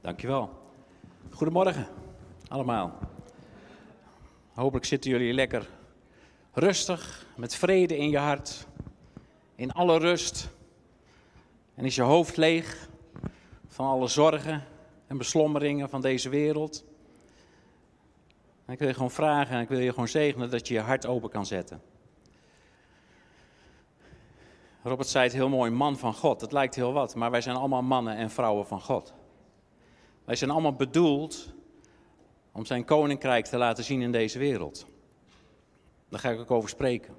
Dankjewel. Goedemorgen allemaal. Hopelijk zitten jullie lekker rustig, met vrede in je hart, in alle rust. En is je hoofd leeg van alle zorgen en beslommeringen van deze wereld. Ik wil je gewoon vragen en ik wil je gewoon zegenen dat je je hart open kan zetten. Robert zei het heel mooi, man van God. Het lijkt heel wat, maar wij zijn allemaal mannen en vrouwen van God. Wij zijn allemaal bedoeld om zijn koninkrijk te laten zien in deze wereld. Daar ga ik ook over spreken.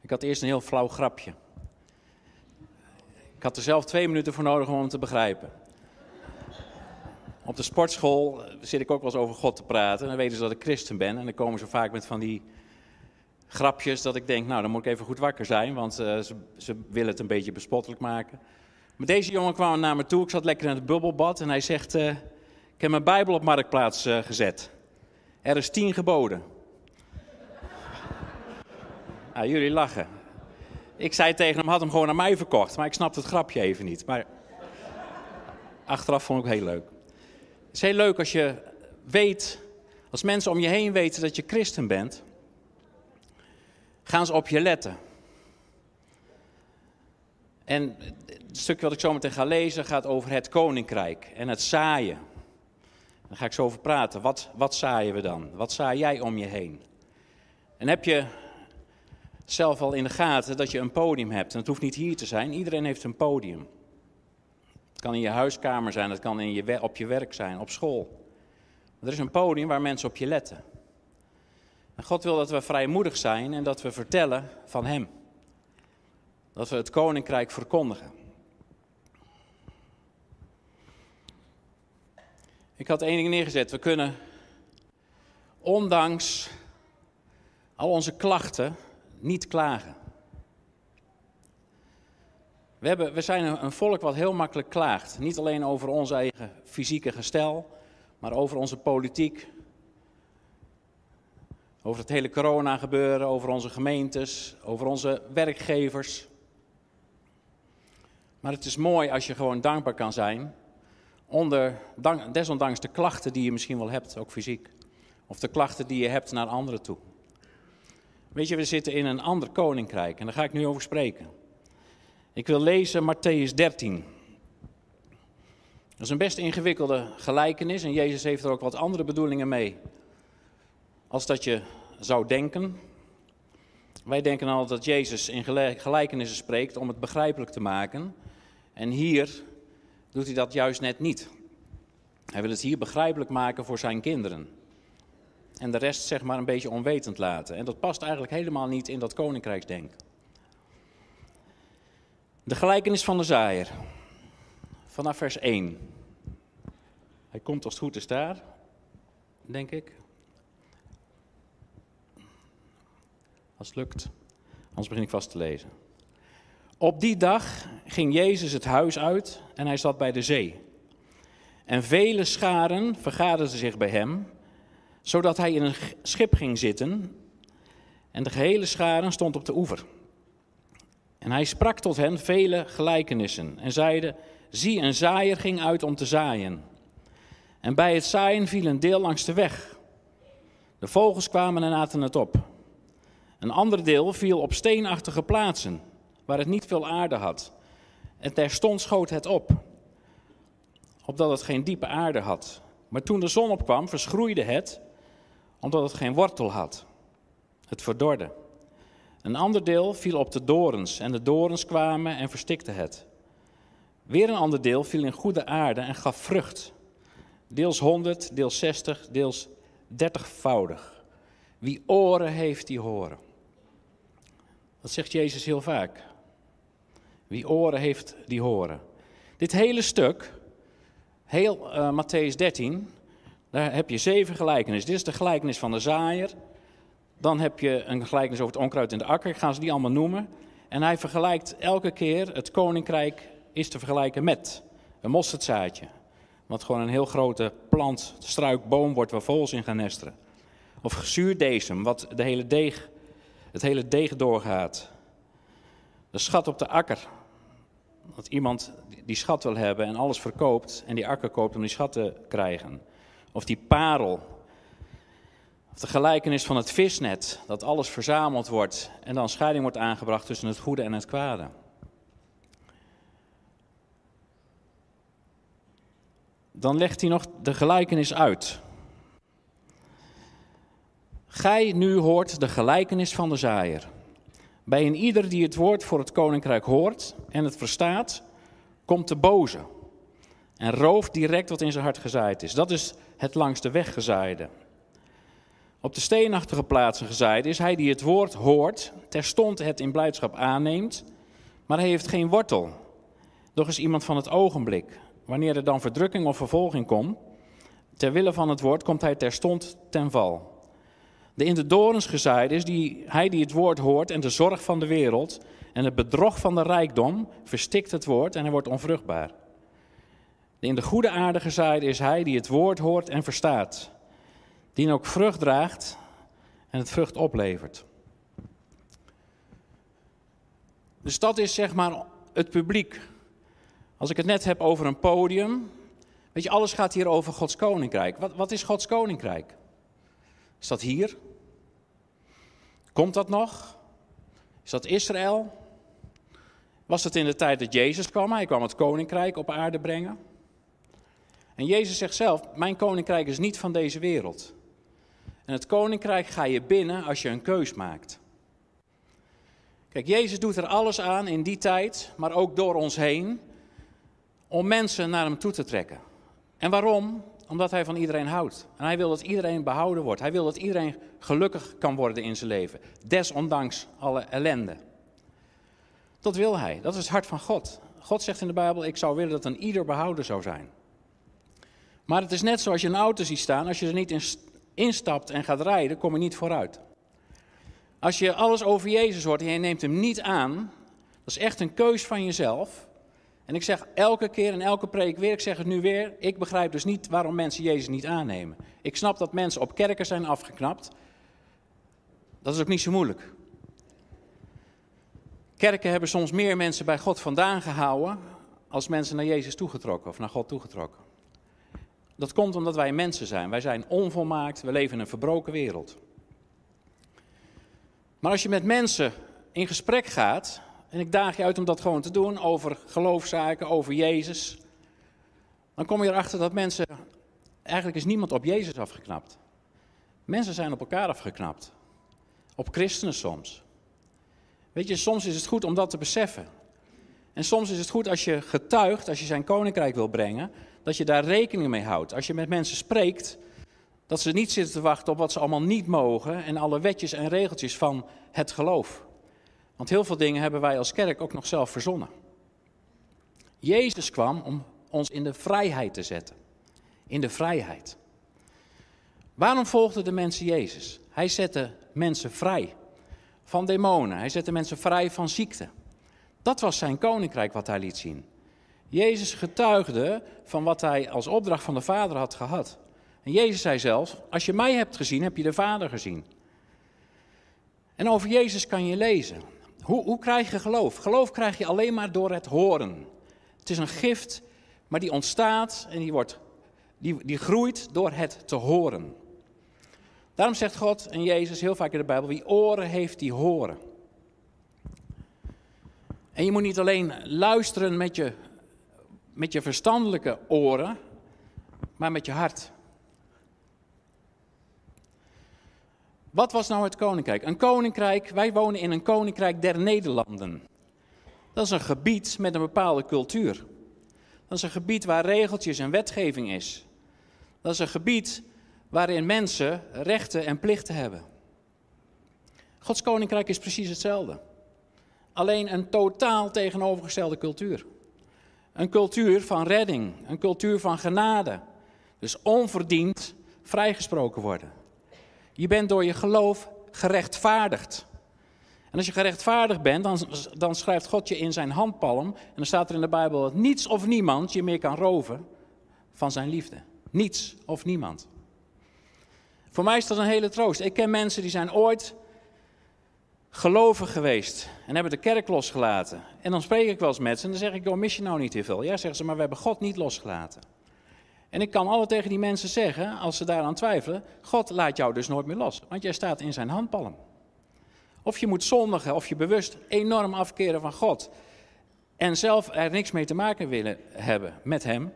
Ik had eerst een heel flauw grapje. Ik had er zelf twee minuten voor nodig om hem te begrijpen. Op de sportschool zit ik ook wel eens over God te praten. En dan weten ze dat ik christen ben. En dan komen ze vaak met van die grapjes dat ik denk, nou dan moet ik even goed wakker zijn. Want uh, ze, willen het een beetje bespottelijk maken. Maar deze jongen kwam naar me toe. Ik zat lekker in het bubbelbad. En hij zegt, ik heb mijn Bijbel op Marktplaats uh, gezet. Er is tien geboden. nou, jullie lachen. Ik zei tegen hem, had hem gewoon aan mij verkocht. Maar ik snapte het grapje even niet. Maar achteraf vond ik het heel leuk. Het is heel leuk als je weet, als mensen om je heen weten dat je christen bent, gaan ze op je letten. En het stukje wat ik zo meteen ga lezen gaat over het koninkrijk en het zaaien. Daar ga ik zo over praten. Wat, wat zaaien we dan? Wat zaai jij om je heen? En heb je zelf al in de gaten dat je een podium hebt? En het hoeft niet hier te zijn, iedereen heeft een podium. Het kan in je huiskamer zijn, het kan in je, op je werk zijn, op school. Maar er is een podium waar mensen op je letten. En God wil dat we vrijmoedig zijn en dat we vertellen van Hem. Dat we het koninkrijk verkondigen. Ik had één ding neergezet. We kunnen, ondanks al onze klachten, niet klagen. We, hebben, we zijn een volk wat heel makkelijk klaagt. Niet alleen over ons eigen fysieke gestel, maar over onze politiek. Over het hele corona gebeuren, over onze gemeentes, over onze werkgevers. Maar het is mooi als je gewoon dankbaar kan zijn onder, desondanks de klachten die je misschien wel hebt, ook fysiek. Of de klachten die je hebt naar anderen toe. Weet je, we zitten in een ander koninkrijk en daar ga ik nu over spreken. Ik wil lezen Matthäus 13. Dat is een best ingewikkelde gelijkenis en Jezus heeft er ook wat andere bedoelingen mee. Als dat je zou denken. Wij denken al dat Jezus in gelijkenissen spreekt om het begrijpelijk te maken. En hier doet hij dat juist net niet. Hij wil het hier begrijpelijk maken voor zijn kinderen. En de rest zeg maar een beetje onwetend laten. En dat past eigenlijk helemaal niet in dat koninkrijksdenken. De gelijkenis van de zaaier. Vanaf vers 1. Hij komt als het goed is daar, denk ik. Als het lukt. Anders begin ik vast te lezen. Op die dag ging Jezus het huis uit en hij zat bij de zee. En vele scharen vergaderden zich bij hem, zodat hij in een schip ging zitten. En de gehele scharen stond op de oever. En hij sprak tot hen vele gelijkenissen en zeide: Zie, een zaaier ging uit om te zaaien. En bij het zaaien viel een deel langs de weg. De vogels kwamen en aten het op. Een ander deel viel op steenachtige plaatsen waar het niet veel aarde had. En terstond schoot het op, opdat het geen diepe aarde had. Maar toen de zon opkwam, verschroeide het, omdat het geen wortel had. Het verdorde. Een ander deel viel op de dorens, en de dorens kwamen en verstikten het. Weer een ander deel viel in goede aarde en gaf vrucht. Deels honderd, deels zestig, deels dertigvoudig. Wie oren heeft, die horen. Dat zegt Jezus heel vaak. Wie oren heeft, die horen. Dit hele stuk, heel uh, Matthäus 13, daar heb je zeven gelijkenissen. Dit is de gelijkenis van de zaaier. Dan heb je een gelijkenis over het onkruid in de akker. Ik ga ze die allemaal noemen. En hij vergelijkt elke keer, het koninkrijk is te vergelijken met een mosterdzaadje. Wat gewoon een heel grote plant, struik, boom wordt waar vogels in gaan nesteren. Of gezuurdesem, wat de hele deeg, het hele deeg doorgaat. De schat op de akker, Dat iemand die schat wil hebben en alles verkoopt en die akker koopt om die schat te krijgen. Of die parel. Of de gelijkenis van het visnet, dat alles verzameld wordt en dan scheiding wordt aangebracht tussen het goede en het kwade. Dan legt hij nog de gelijkenis uit. Gij nu hoort de gelijkenis van de zaaier. Bij een ieder die het woord voor het koninkrijk hoort en het verstaat, komt de boze en rooft direct wat in zijn hart gezaaid is. Dat is het langs de weg gezaaide. Op de steenachtige plaatsen gezaaid is hij die het woord hoort, terstond het in blijdschap aanneemt, maar hij heeft geen wortel. Doch is iemand van het ogenblik. Wanneer er dan verdrukking of vervolging komt, ter wille van het woord, komt hij terstond ten val. De in de dorens gezaaid is die, hij die het woord hoort en de zorg van de wereld en het bedrog van de rijkdom verstikt het woord en hij wordt onvruchtbaar. De in de goede aarde gezaaid is hij die het woord hoort en verstaat, die ook vrucht draagt en het vrucht oplevert. Dus dat is zeg maar het publiek. Als ik het net heb over een podium, weet je, alles gaat hier over Gods koninkrijk. Wat, wat is Gods koninkrijk? Is dat hier? Komt dat nog? Is dat Israël? Was het in de tijd dat Jezus kwam? Hij kwam het koninkrijk op aarde brengen. En Jezus zegt zelf: Mijn koninkrijk is niet van deze wereld. En het koninkrijk ga je binnen als je een keus maakt. Kijk, Jezus doet er alles aan in die tijd, maar ook door ons heen, om mensen naar hem toe te trekken. En waarom? Omdat hij van iedereen houdt. En hij wil dat iedereen behouden wordt. Hij wil dat iedereen gelukkig kan worden in zijn leven. Desondanks alle ellende. Dat wil hij. Dat is het hart van God. God zegt in de Bijbel: Ik zou willen dat een ieder behouden zou zijn. Maar het is net zoals je een auto ziet staan. Als je er niet in instapt en gaat rijden, kom je niet vooruit. Als je alles over Jezus hoort en je neemt hem niet aan, dat is echt een keus van jezelf. En ik zeg elke keer en elke preek weer, ik zeg het nu weer, ik begrijp dus niet waarom mensen Jezus niet aannemen. Ik snap dat mensen op kerken zijn afgeknapt. Dat is ook niet zo moeilijk. Kerken hebben soms meer mensen bij God vandaan gehouden als mensen naar Jezus toegetrokken of naar God toegetrokken. Dat komt omdat wij mensen zijn. Wij zijn onvolmaakt, we leven in een verbroken wereld. Maar als je met mensen in gesprek gaat, en ik daag je uit om dat gewoon te doen, over geloofszaken, over Jezus, dan kom je erachter dat mensen, eigenlijk is niemand op Jezus afgeknapt. Mensen zijn op elkaar afgeknapt. Op christenen soms. Weet je, soms is het goed om dat te beseffen. En soms is het goed als je getuigt, als je zijn koninkrijk wil brengen, dat je daar rekening mee houdt. Als je met mensen spreekt, dat ze niet zitten te wachten op wat ze allemaal niet mogen en alle wetjes en regeltjes van het geloof. Want heel veel dingen hebben wij als kerk ook nog zelf verzonnen. Jezus kwam om ons in de vrijheid te zetten. In de vrijheid. Waarom volgden de mensen Jezus? Hij zette mensen vrij van demonen. Hij zette mensen vrij van ziekte. Dat was zijn koninkrijk wat hij liet zien. Jezus getuigde van wat hij als opdracht van de Vader had gehad. En Jezus zei zelfs: Als je mij hebt gezien, heb je de Vader gezien. En over Jezus kan je lezen. Hoe, hoe krijg je geloof? Geloof krijg je alleen maar door het horen. Het is een gift, maar die ontstaat en die, wordt, die, die groeit door het te horen. Daarom zegt God en Jezus heel vaak in de Bijbel: wie oren heeft, die horen. En je moet niet alleen luisteren met je, met je verstandelijke oren, maar met je hart. Wat was nou het koninkrijk? Een koninkrijk, wij wonen in een koninkrijk der Nederlanden. Dat is een gebied met een bepaalde cultuur. Dat is een gebied waar regeltjes en wetgeving is. Dat is een gebied waarin mensen rechten en plichten hebben. Gods koninkrijk is precies hetzelfde. Alleen een totaal tegenovergestelde cultuur. Een cultuur van redding, een cultuur van genade. Dus onverdiend vrijgesproken worden. Je bent door je geloof gerechtvaardigd. En als je gerechtvaardigd bent, dan, dan schrijft God je in zijn handpalm. En dan staat er in de Bijbel dat niets of niemand je meer kan roven van zijn liefde. Niets of niemand. Voor mij is dat een hele troost. Ik ken mensen die zijn ooit geloven geweest en hebben de kerk losgelaten. En dan spreek ik wel eens met ze en dan zeg ik, joh, mis je nou niet te veel? Ja, zeggen ze, maar we hebben God niet losgelaten. En ik kan alle tegen die mensen zeggen, als ze daaraan twijfelen, God laat jou dus nooit meer los, want jij staat in zijn handpalm. Of je moet zondigen, of je bewust enorm afkeren van God. En zelf er niks mee te maken willen hebben met hem.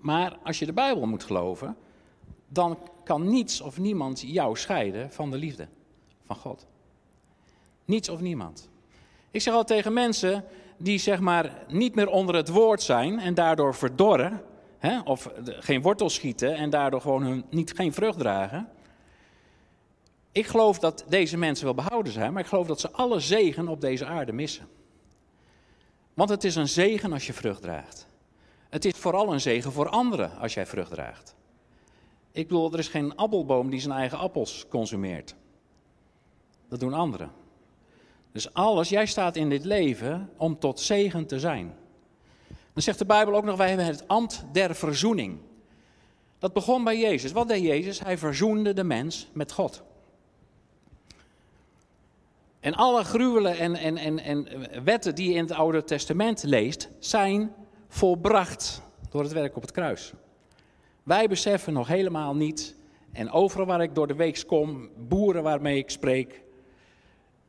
Maar als je de Bijbel moet geloven, dan kan niets of niemand jou scheiden van de liefde van God. Niets of niemand. Ik zeg al tegen mensen die zeg maar niet meer onder het woord zijn en daardoor verdorren, hè, of geen wortel schieten en daardoor gewoon hun, niet, geen vrucht dragen. Ik geloof dat deze mensen wel behouden zijn, maar ik geloof dat ze alle zegen op deze aarde missen. Want het is een zegen als je vrucht draagt. Het is vooral een zegen voor anderen als jij vrucht draagt. Ik bedoel, er is geen appelboom die zijn eigen appels consumeert. Dat doen anderen. Dus alles, jij staat in dit leven om tot zegen te zijn. Dan zegt de Bijbel ook nog, wij hebben het ambt der verzoening. Dat begon bij Jezus. Wat deed Jezus? Hij verzoende de mens met God. En alle gruwelen en, en, en, en wetten die je in het Oude Testament leest, zijn volbracht door het werk op het kruis. Wij beseffen nog helemaal niet, en overal waar ik door de week kom, boeren waarmee ik spreek,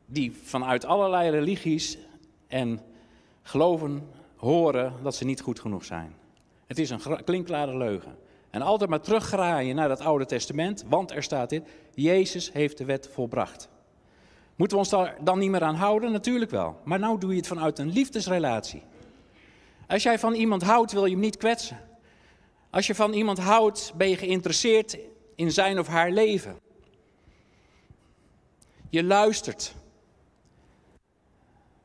die vanuit allerlei religies en geloven horen dat ze niet goed genoeg zijn. Het is een klinkklare leugen. En altijd maar teruggraaien naar het Oude Testament, want er staat dit: Jezus heeft de wet volbracht. Moeten we ons daar dan niet meer aan houden? Natuurlijk wel. Maar nou doe je het vanuit een liefdesrelatie. Als jij van iemand houdt, wil je hem niet kwetsen. Als je van iemand houdt, ben je geïnteresseerd in zijn of haar leven. Je luistert.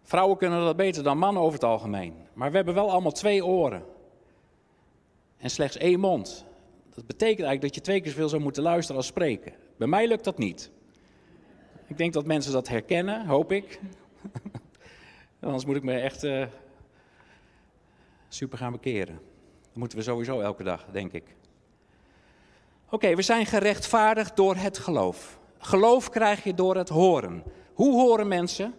Vrouwen kunnen dat beter dan mannen over het algemeen. Maar we hebben wel allemaal twee oren. En slechts één mond. Dat betekent eigenlijk dat je twee keer zoveel zou moeten luisteren als spreken. Bij mij lukt dat niet. Ik denk dat mensen dat herkennen, hoop ik. Anders moet ik me echt uh, super gaan bekeren. Dat moeten we sowieso elke dag, denk ik. Oké, we zijn gerechtvaardigd door het geloof. Geloof krijg je door het horen. Hoe horen mensen?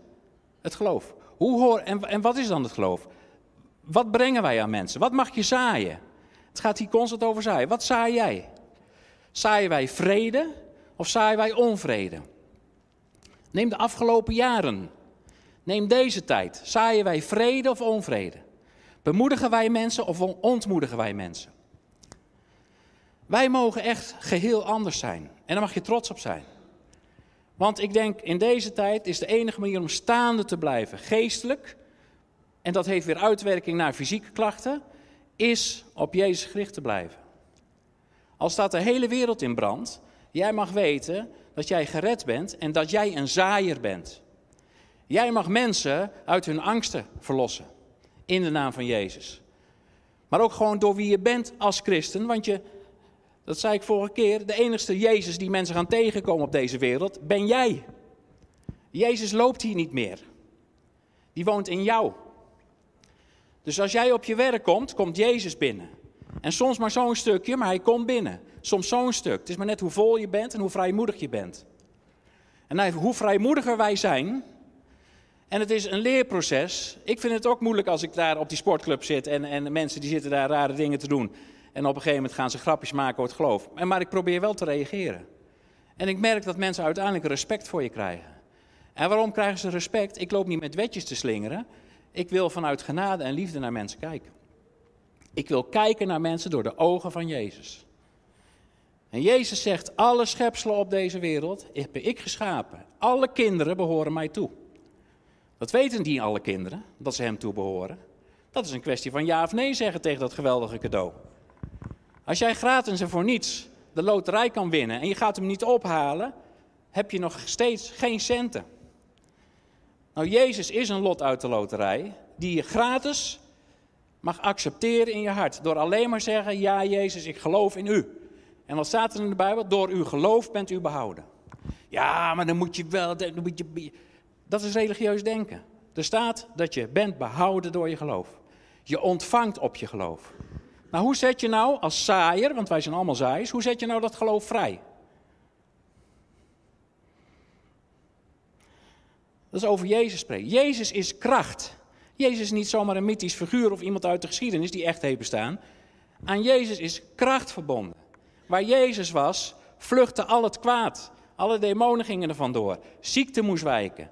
Het geloof. Hoe hoor, en, en wat is dan het geloof? Wat brengen wij aan mensen? Wat mag je zaaien? Het gaat hier constant over zaaien. Wat zaai jij? Zaaien wij vrede of zaaien wij onvrede? Neem de afgelopen jaren. Neem deze tijd. Zaaien wij vrede of onvrede? Bemoedigen wij mensen of ontmoedigen wij mensen? Wij mogen echt geheel anders zijn. En daar mag je trots op zijn. Want ik denk, in deze tijd is de enige manier om staande te blijven, geestelijk, en dat heeft weer uitwerking naar fysieke klachten, is op Jezus gericht te blijven. Al staat de hele wereld in brand, jij mag weten dat jij gered bent en dat jij een zaaier bent. Jij mag mensen uit hun angsten verlossen. In de naam van Jezus. Maar ook gewoon door wie je bent als christen. Want je, dat zei ik vorige keer, de enigste Jezus die mensen gaan tegenkomen op deze wereld, ben jij. Jezus loopt hier niet meer. Die woont in jou. Dus als jij op je werk komt, komt Jezus binnen. En soms maar zo'n stukje, maar hij komt binnen. Soms zo'n stuk. Het is maar net hoe vol je bent en hoe vrijmoedig je bent. En hoe vrijmoediger wij zijn, en het is een leerproces. Ik vind het ook moeilijk als ik daar op die sportclub zit en, en mensen die zitten daar rare dingen te doen. En op een gegeven moment gaan ze grapjes maken over het geloof. Maar ik probeer wel te reageren. En ik merk dat mensen uiteindelijk respect voor je krijgen. En waarom krijgen ze respect? Ik loop niet met wetjes te slingeren. Ik wil vanuit genade en liefde naar mensen kijken. Ik wil kijken naar mensen door de ogen van Jezus. En Jezus zegt, alle schepselen op deze wereld heb ik geschapen. Alle kinderen behoren mij toe. Dat weten niet alle kinderen, dat ze hem toe behoren. Dat is een kwestie van ja of nee zeggen tegen dat geweldige cadeau. Als jij gratis en voor niets de loterij kan winnen en je gaat hem niet ophalen, heb je nog steeds geen centen. Nou, Jezus is een lot uit de loterij die je gratis mag accepteren in je hart. Door alleen maar zeggen, ja Jezus, ik geloof in u. En wat staat er in de Bijbel? Door uw geloof bent u behouden. Ja, maar dan moet je wel... Dan moet je, dat is religieus denken. Er staat dat je bent behouden door je geloof. Je ontvangt op je geloof. Nou, hoe zet je nou als zaaier, want wij zijn allemaal zaaiers, hoe zet je nou dat geloof vrij? Dat is over Jezus spreken. Jezus is kracht. Jezus is niet zomaar een mythisch figuur of iemand uit de geschiedenis die echt heeft bestaan. Aan Jezus is kracht verbonden. Waar Jezus was, vluchtte al het kwaad. Alle demonen gingen er vandoor. Ziekte moest wijken.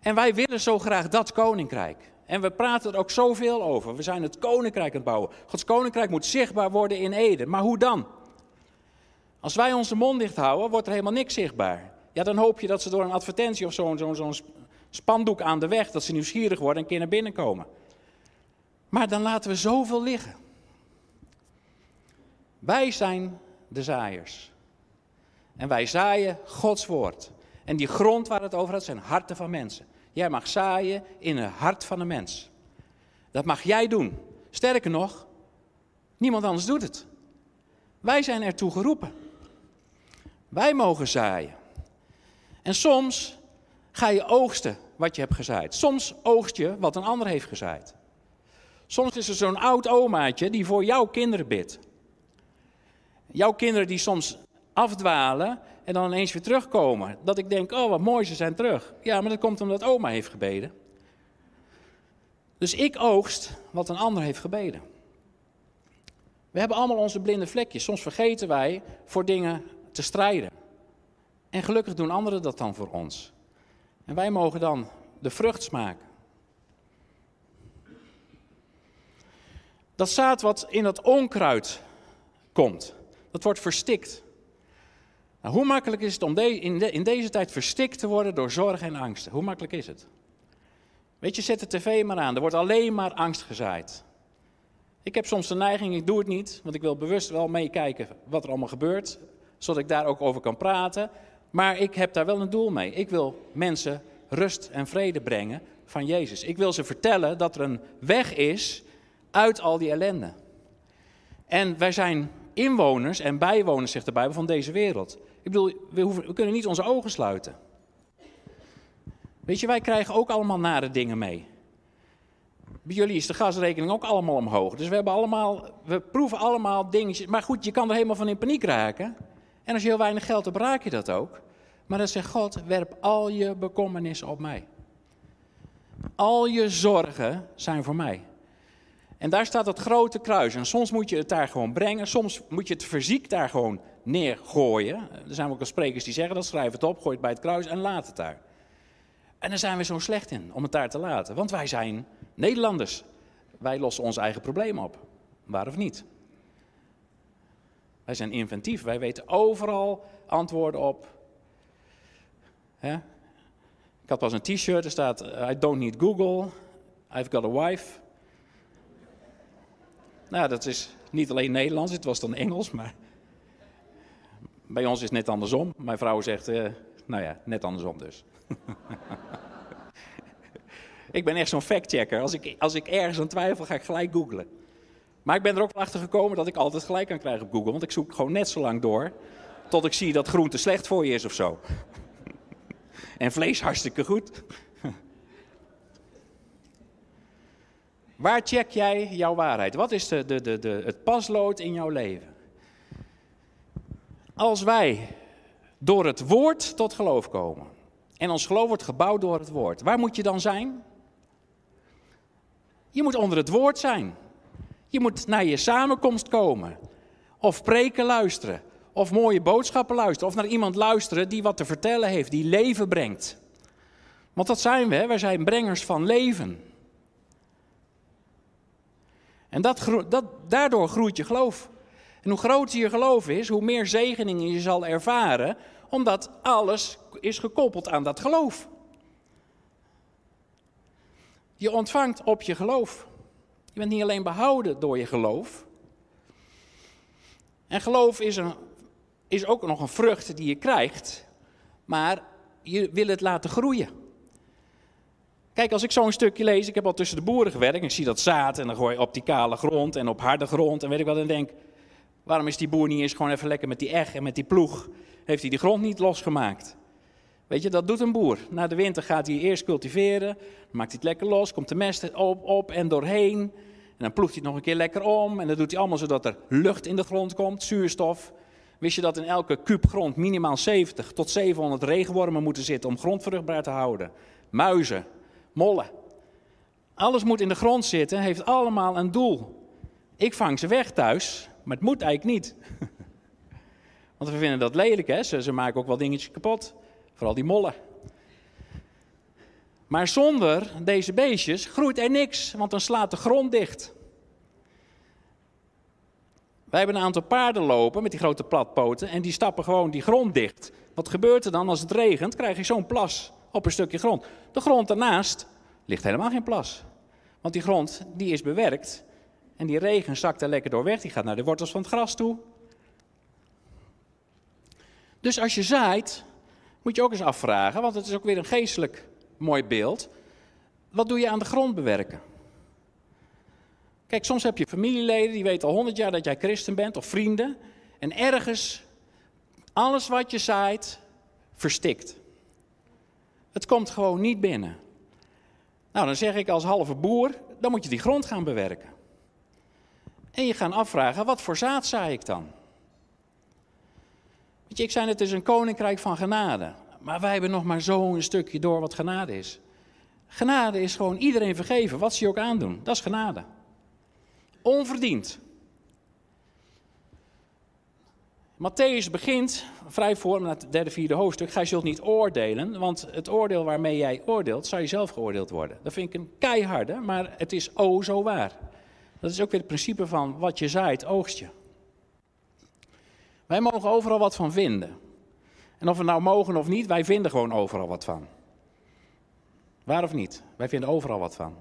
En wij willen zo graag dat koninkrijk. En we praten er ook zoveel over. We zijn het koninkrijk aan het bouwen. Gods koninkrijk moet zichtbaar worden in Eden. Maar hoe dan? Als wij onze mond dicht houden, wordt er helemaal niks zichtbaar. Ja, dan hoop je dat ze door een advertentie of zo'n zo, zo spandoek aan de weg, dat ze nieuwsgierig worden en een keer naar binnen komen. Maar dan laten we zoveel liggen. Wij zijn de zaaiers. En wij zaaien Gods woord. En die grond waar het over gaat zijn harten van mensen. Jij mag zaaien in het hart van een mens. Dat mag jij doen. Sterker nog, niemand anders doet het. Wij zijn ertoe geroepen. Wij mogen zaaien. En soms ga je oogsten wat je hebt gezaaid. Soms oogst je wat een ander heeft gezaaid. Soms is er zo'n oud omaatje die voor jouw kinderen bidt. Jouw kinderen die soms afdwalen en dan ineens weer terugkomen. Dat ik denk, oh wat mooi, ze zijn terug. Ja, maar dat komt omdat oma heeft gebeden. Dus ik oogst wat een ander heeft gebeden. We hebben allemaal onze blinde vlekjes. Soms vergeten wij voor dingen te strijden. En gelukkig doen anderen dat dan voor ons. En wij mogen dan de vrucht smaken. Dat zaad wat in dat onkruid komt, dat wordt verstikt. Nou, hoe makkelijk is het om in, in deze tijd verstikt te worden door zorg en angsten? Hoe makkelijk is het? Weet je, zet de tv maar aan. Er wordt alleen maar angst gezaaid. Ik heb soms de neiging, ik doe het niet, want ik wil bewust wel meekijken wat er allemaal gebeurt, zodat ik daar ook over kan praten. Maar ik heb daar wel een doel mee. Ik wil mensen rust en vrede brengen van Jezus. Ik wil ze vertellen dat er een weg is uit al die ellende. En wij zijn inwoners en bijwoners, zegt de van deze wereld. Ik bedoel, we kunnen niet onze ogen sluiten. Weet je, wij krijgen ook allemaal nare dingen mee. Bij jullie is de gasrekening ook allemaal omhoog. Dus we, hebben allemaal, we proeven allemaal dingetjes. Maar goed, je kan er helemaal van in paniek raken. En als je heel weinig geld hebt, raak je dat ook. Maar dan zegt God, werp al je bekommernissen op mij. Al je zorgen zijn voor mij. En daar staat het grote kruis. En soms moet je het daar gewoon brengen. Soms moet je het fysiek daar gewoon neergooien. Er zijn ook al sprekers die zeggen dat. Schrijf het op, gooi het bij het kruis en laat het daar. En daar zijn we zo slecht in om het daar te laten. Want wij zijn Nederlanders. Wij lossen ons eigen probleem op. Waar of niet? Wij zijn inventief. Wij weten overal antwoorden op. Ik had pas een t-shirt, er staat: I don't need Google, I've got a wife. Nou, dat is niet alleen Nederlands, het was dan Engels, maar bij ons is het net andersom. Mijn vrouw zegt, uh, nou ja, net andersom dus. ik ben echt zo'n factchecker. Als ik, als ik ergens aan twijfel, ga ik gelijk googlen. Maar ik ben er ook achter gekomen dat ik altijd gelijk kan krijgen op Google. Want ik zoek gewoon net zo lang door tot ik zie dat groente slecht voor je is of zo. en vlees hartstikke goed. Waar check jij jouw waarheid? Wat is de, de, de, de, het paslood in jouw leven? Als wij door het woord tot geloof komen. En ons geloof wordt gebouwd door het woord. Waar moet je dan zijn? Je moet onder het woord zijn. Je moet naar je samenkomst komen. Of preken luisteren. Of mooie boodschappen luisteren. Of naar iemand luisteren die wat te vertellen heeft, die leven brengt. Want dat zijn we, wij zijn brengers van leven. En dat, dat, daardoor groeit je geloof. En hoe groter je geloof is, hoe meer zegeningen je zal ervaren, omdat alles is gekoppeld aan dat geloof. Je ontvangt op je geloof. Je bent niet alleen behouden door je geloof. En geloof is, een, is ook nog een vrucht die je krijgt, maar je wil het laten groeien. Kijk, als ik zo'n stukje lees, ik heb al tussen de boeren gewerkt, ik zie dat zaad en dan gooi je op die kale grond en op harde grond en weet ik wat, en denk, waarom is die boer niet eens gewoon even lekker met die eg en met die ploeg, heeft hij die grond niet losgemaakt? Weet je, dat doet een boer. Na de winter gaat hij eerst cultiveren, maakt hij het lekker los, komt de mest op, op en doorheen. En dan ploegt hij het nog een keer lekker om en dat doet hij allemaal zodat er lucht in de grond komt, zuurstof. Wist je dat in elke kuub grond minimaal 70 tot 700 regenwormen moeten zitten om grond vruchtbaar te houden? muizen, mollen. Alles moet in de grond zitten, heeft allemaal een doel. Ik vang ze weg thuis, maar het moet eigenlijk niet. Want we vinden dat lelijk, hè? Ze, ze maken ook wel dingetjes kapot. Vooral die mollen. Maar zonder deze beestjes groeit er niks, want dan slaat de grond dicht. Wij hebben een aantal paarden lopen met die grote platpoten en die stappen gewoon die grond dicht. Wat gebeurt er dan als het regent? Krijg je zo'n plas op een stukje grond. De grond daarnaast ligt helemaal geen plas. Want die grond die is bewerkt en die regen zakt er lekker door weg. Die gaat naar de wortels van het gras toe. Dus als je zaait, moet je ook eens afvragen, want het is ook weer een geestelijk mooi beeld. Wat doe je aan de grond bewerken? Kijk, soms heb je familieleden die weten al honderd jaar dat jij christen bent, of vrienden. En ergens, alles wat je zaait, verstikt. Het komt gewoon niet binnen. Nou, dan zeg ik als halve boer, dan moet je die grond gaan bewerken. En je gaat afvragen, wat voor zaad zaai ik dan? Ik zei het is een koninkrijk van genade. Maar wij hebben nog maar zo'n stukje door wat genade is. Genade is gewoon iedereen vergeven, wat ze je ook aandoen. Dat is genade. Onverdiend. Matthäus begint vrij voor, naar het derde, vierde hoofdstuk. Gij zult niet oordelen, want het oordeel waarmee jij oordeelt, zou je zelf geoordeeld worden. Dat vind ik een keiharde, maar het is o zo waar. Dat is ook weer het principe van wat je zaait, oogst je. Wij mogen overal wat van vinden. En of we nou mogen of niet, wij vinden gewoon overal wat van. Waar of niet? Wij vinden overal wat van.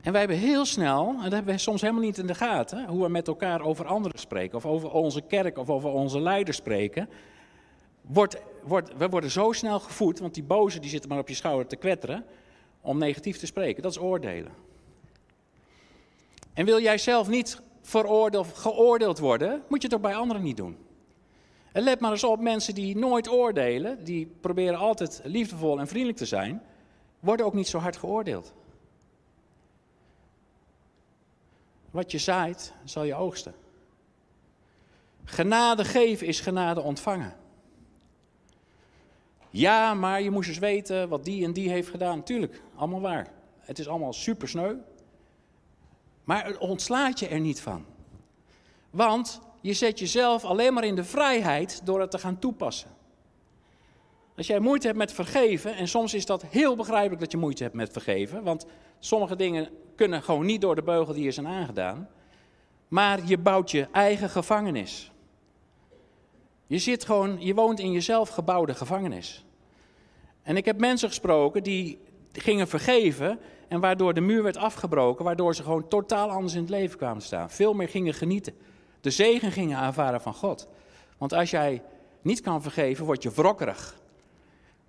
En wij hebben heel snel, en dat hebben we soms helemaal niet in de gaten, hoe we met elkaar over anderen spreken, of over onze kerk, of over onze leiders spreken. Wordt, wordt, we worden zo snel gevoed, want die boze die zitten maar op je schouder te kwetteren, om negatief te spreken. Dat is oordelen. En wil jij zelf niet veroordeeld, geoordeeld worden, moet je het ook bij anderen niet doen. En let maar eens op, mensen die nooit oordelen, die proberen altijd liefdevol en vriendelijk te zijn, worden ook niet zo hard geoordeeld. Wat je zaait, zal je oogsten. Genade geven is genade ontvangen. Ja, maar je moest eens weten wat die en die heeft gedaan. Tuurlijk, allemaal waar. Het is allemaal super sneu. Maar ontslaat je er niet van. Want je zet jezelf alleen maar in de vrijheid door het te gaan toepassen. Als jij moeite hebt met vergeven, en soms is dat heel begrijpelijk dat je moeite hebt met vergeven, want sommige dingen kunnen gewoon niet door de beugel die je zijn aangedaan, maar je bouwt je eigen gevangenis. Je zit gewoon, je woont in jezelf gebouwde gevangenis. En ik heb mensen gesproken die gingen vergeven en waardoor de muur werd afgebroken, waardoor ze gewoon totaal anders in het leven kwamen staan. Veel meer gingen genieten. De zegen gingen aanvaren van God. Want als jij niet kan vergeven, word je wrokkerig.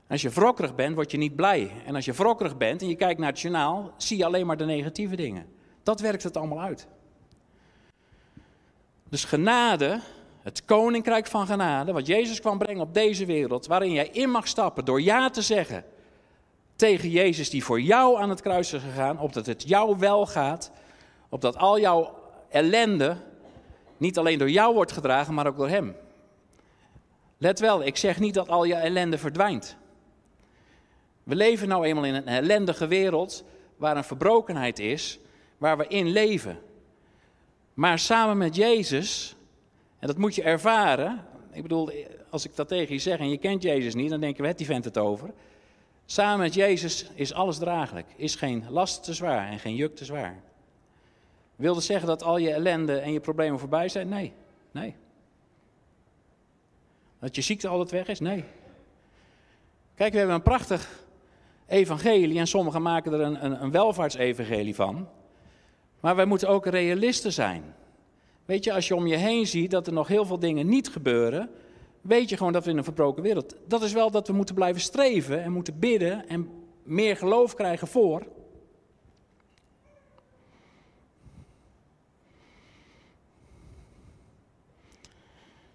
Als je wrokkerig bent, word je niet blij. En als je wrokkerig bent en je kijkt naar het journaal, zie je alleen maar de negatieve dingen. Dat werkt het allemaal uit. Dus genade, het koninkrijk van genade, wat Jezus kwam brengen op deze wereld, waarin jij in mag stappen door ja te zeggen tegen Jezus die voor jou aan het kruis is gegaan, opdat het jou wel gaat, opdat al jouw ellende niet alleen door jou wordt gedragen, maar ook door Hem. Let wel, ik zeg niet dat al je ellende verdwijnt. We leven nou eenmaal in een ellendige wereld waar een verbrokenheid is, waar we in leven. Maar samen met Jezus, en dat moet je ervaren. Ik bedoel, als ik dat tegen je zeg en je kent Jezus niet, dan denk je, wat die vent het over? Samen met Jezus is alles draaglijk. Is geen last te zwaar en geen juk te zwaar. Wil dat zeggen dat al je ellende en je problemen voorbij zijn? Nee, nee. Dat je ziekte altijd weg is? Nee. Kijk, we hebben een prachtig evangelie en sommigen maken er een, een, een welvaartsevangelie van. Maar wij moeten ook realisten zijn. Weet je, als je om je heen ziet dat er nog heel veel dingen niet gebeuren, weet je gewoon dat we in een verbroken wereld. Dat is wel dat we moeten blijven streven en moeten bidden en meer geloof krijgen voor.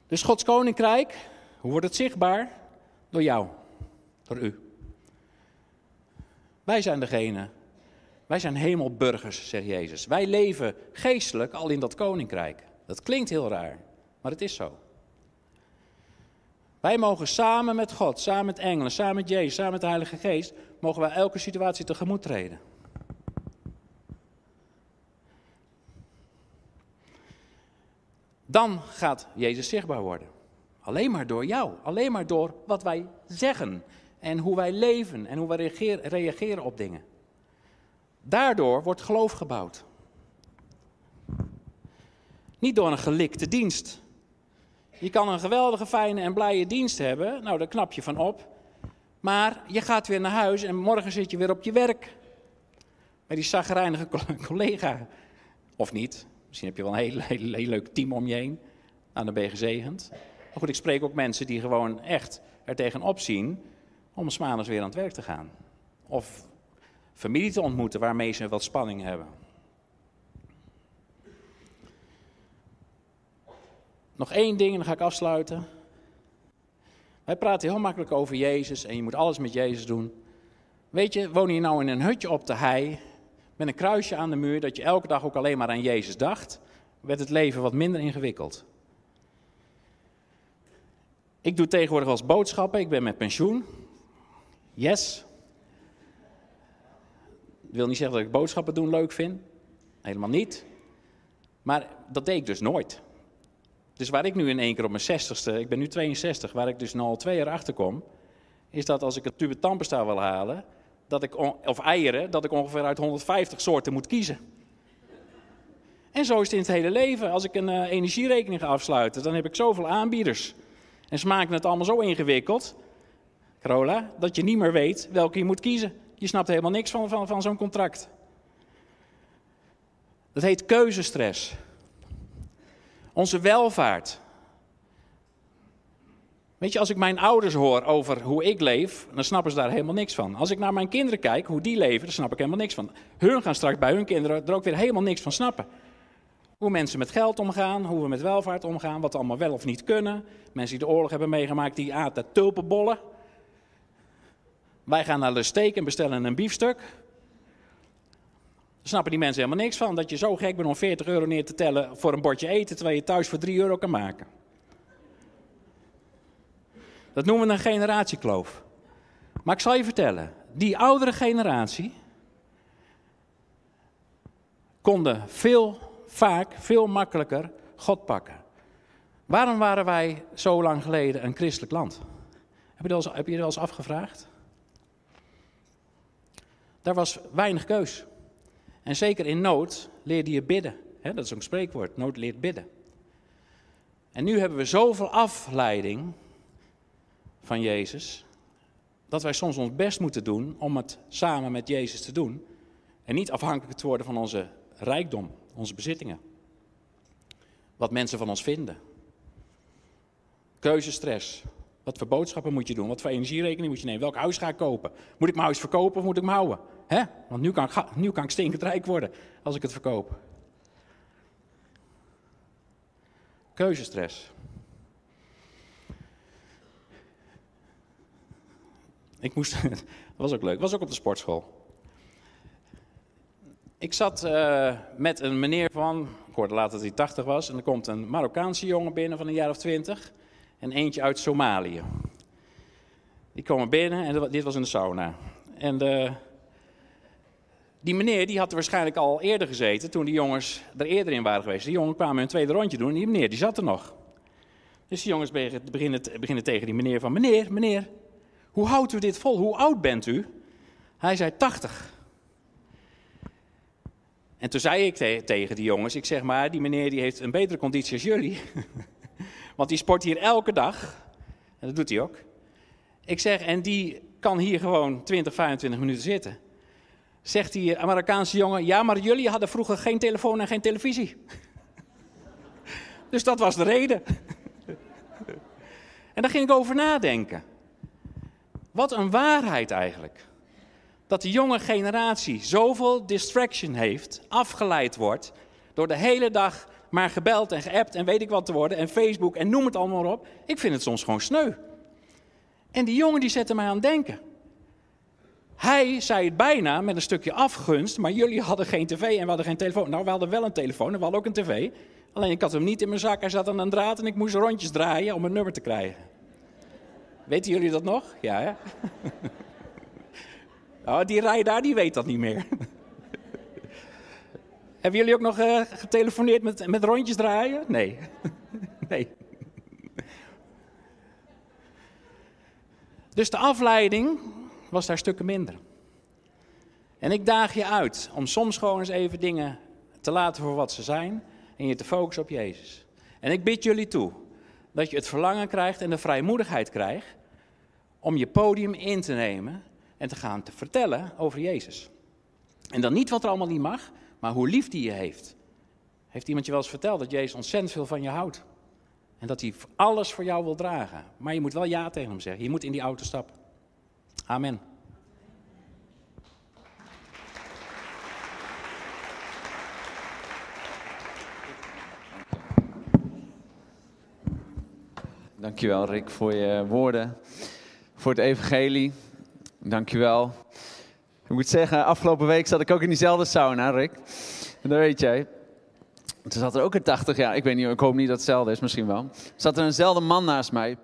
Dus Gods koninkrijk, hoe wordt het zichtbaar? Door jou, door u. Wij zijn degene, wij zijn hemelburgers, zegt Jezus. Wij leven geestelijk al in dat koninkrijk. Dat klinkt heel raar, maar het is zo. Wij mogen samen met God, samen met engelen, samen met Jezus, samen met de Heilige Geest, mogen wij elke situatie tegemoet treden. Dan gaat Jezus zichtbaar worden. Alleen maar door jou, alleen maar door wat wij zeggen en hoe wij leven en hoe wij reageren, op dingen. Daardoor wordt geloof gebouwd. Niet door een gelikte dienst. Je kan een geweldige, fijne en blije dienst hebben, nou daar knap je van op. Maar je gaat weer naar huis en morgen zit je weer op je werk. Bij die zagrijnige collega. Of niet. Misschien heb je wel een heel, heel, leuk team om je heen. Nou, dan ben gezegend. Maar goed, ik spreek ook mensen die gewoon echt er tegenop zien om s weer aan het werk te gaan. Of familie te ontmoeten waarmee ze wat spanning hebben. Nog één ding en dan ga ik afsluiten. Wij praten heel makkelijk over Jezus en je moet alles met Jezus doen. Weet je, woon je nou in een hutje op de hei met een kruisje aan de muur dat je elke dag ook alleen maar aan Jezus dacht, werd het leven wat minder ingewikkeld. Ik doe tegenwoordig als boodschappen, ik ben met pensioen. Yes. Dat wil niet zeggen dat ik boodschappen doen leuk vind. Helemaal niet. Maar dat deed ik dus nooit. Dus waar ik nu in één keer op mijn zestigste, ik ben nu 62, waar ik dus nu al twee jaar achter kom, is dat als ik een tube wil halen, dat ik of eieren, dat ik ongeveer uit 150 soorten moet kiezen. En zo is het in het hele leven. Als ik een uh, energierekening ga afsluiten, dan heb ik zoveel aanbieders. En ze maken het allemaal zo ingewikkeld, Carola, dat je niet meer weet welke je moet kiezen. Je snapt helemaal niks van, van, van zo'n contract. Dat heet keuzestress. Onze welvaart. Weet je, als ik mijn ouders hoor over hoe ik leef, dan snappen ze daar helemaal niks van. Als ik naar mijn kinderen kijk, hoe die leven, dan snap ik helemaal niks van. Hun gaan straks bij hun kinderen er ook weer helemaal niks van snappen. Hoe mensen met geld omgaan, hoe we met welvaart omgaan, wat allemaal wel of niet kunnen. Mensen die de oorlog hebben meegemaakt, die aten tulpenbollen. Wij gaan naar de steek en bestellen een biefstuk. Snappen die mensen helemaal niks van. Dat je zo gek bent om 40 euro neer te tellen voor een bordje eten, terwijl je thuis voor 3 euro kan maken. Dat noemen we een generatiekloof. Maar ik zal je vertellen, die oudere generatie konden veel, vaak, veel makkelijker God pakken. Waarom waren wij zo lang geleden een christelijk land? Heb je dat heb je eens afgevraagd? Daar was weinig keus. En zeker in nood leerde je bidden. dat is een spreekwoord, nood leert bidden. En nu hebben we zoveel afleiding van Jezus, dat wij soms ons best moeten doen om het samen met Jezus te doen. En niet afhankelijk te worden van onze rijkdom, onze bezittingen. Wat mensen van ons vinden. Keuzestress. Wat voor boodschappen moet je doen? Wat voor energierekening moet je nemen? Welk huis ga ik kopen? Moet ik mijn huis verkopen of moet ik hem houden? Hè? Want nu kan, ik, nu kan ik stinkend rijk worden als ik het verkoop. Keuzestress. Ik moest, dat was ook leuk, was ook op de sportschool. Ik zat uh, met een meneer van, ik hoorde later dat hij 80 was, en er komt een Marokkaanse jongen binnen van een jaar of 20 en eentje uit Somalië. Die komen binnen en dit was in de sauna. En de, die meneer die had er waarschijnlijk al eerder gezeten toen die jongens er eerder in waren geweest. Die jongens kwamen een tweede rondje doen en die meneer die zat er nog. Dus die jongens beginnen, beginnen tegen die meneer van, meneer, meneer, hoe houdt u dit vol? Hoe oud bent u? Hij zei 80. En toen zei ik tegen die jongens, ik zeg maar, die meneer die heeft een betere conditie als jullie. Want die sport hier elke dag. En dat doet hij ook. Ik zeg, en die kan hier gewoon 20, 25 minuten zitten. Zegt die Amerikaanse jongen, ja, maar jullie hadden vroeger geen telefoon en geen televisie. dus dat was de reden. en daar ging ik over nadenken. Wat een waarheid eigenlijk. Dat de jonge generatie zoveel distraction heeft, afgeleid wordt, door de hele dag maar gebeld en geappt en weet ik wat te worden, en Facebook en noem het allemaal op. Ik vind het soms gewoon sneu. En die jongen die zette mij aan denken. Hij zei het bijna met een stukje afgunst, maar jullie hadden geen tv en we hadden geen telefoon. Nou, we hadden wel een telefoon en we hadden ook een tv. Alleen ik had hem niet in mijn zak, hij zat aan een draad en ik moest rondjes draaien om een nummer te krijgen. Weten jullie dat nog? Ja, hè? Oh, die rij daar, die weet dat niet meer. Hebben jullie ook nog uh, getelefoneerd met, met rondjes draaien? Nee. nee. Dus de afleiding was daar stukken minder. En ik daag je uit om soms gewoon eens even dingen te laten voor wat ze zijn en je te focussen op Jezus. En ik bid jullie toe dat je het verlangen krijgt en de vrijmoedigheid krijgt om je podium in te nemen en te gaan te vertellen over Jezus. En dan niet wat er allemaal niet mag, maar hoe lief die je heeft. Heeft iemand je wel eens verteld dat Jezus ontzettend veel van je houdt? En dat hij alles voor jou wil dragen. Maar je moet wel ja tegen hem zeggen. Je moet in die auto stappen. Amen. Dankjewel Rick voor je woorden, voor het evangelie. Dankjewel. Ik moet zeggen, afgelopen week zat ik ook in diezelfde sauna, Rick. En dat weet jij. Toen zat er ook een 80 jaar, ik weet niet, ik hoop niet dat het hetzelfde is, misschien wel. Zat er eenzelfde man naast mij.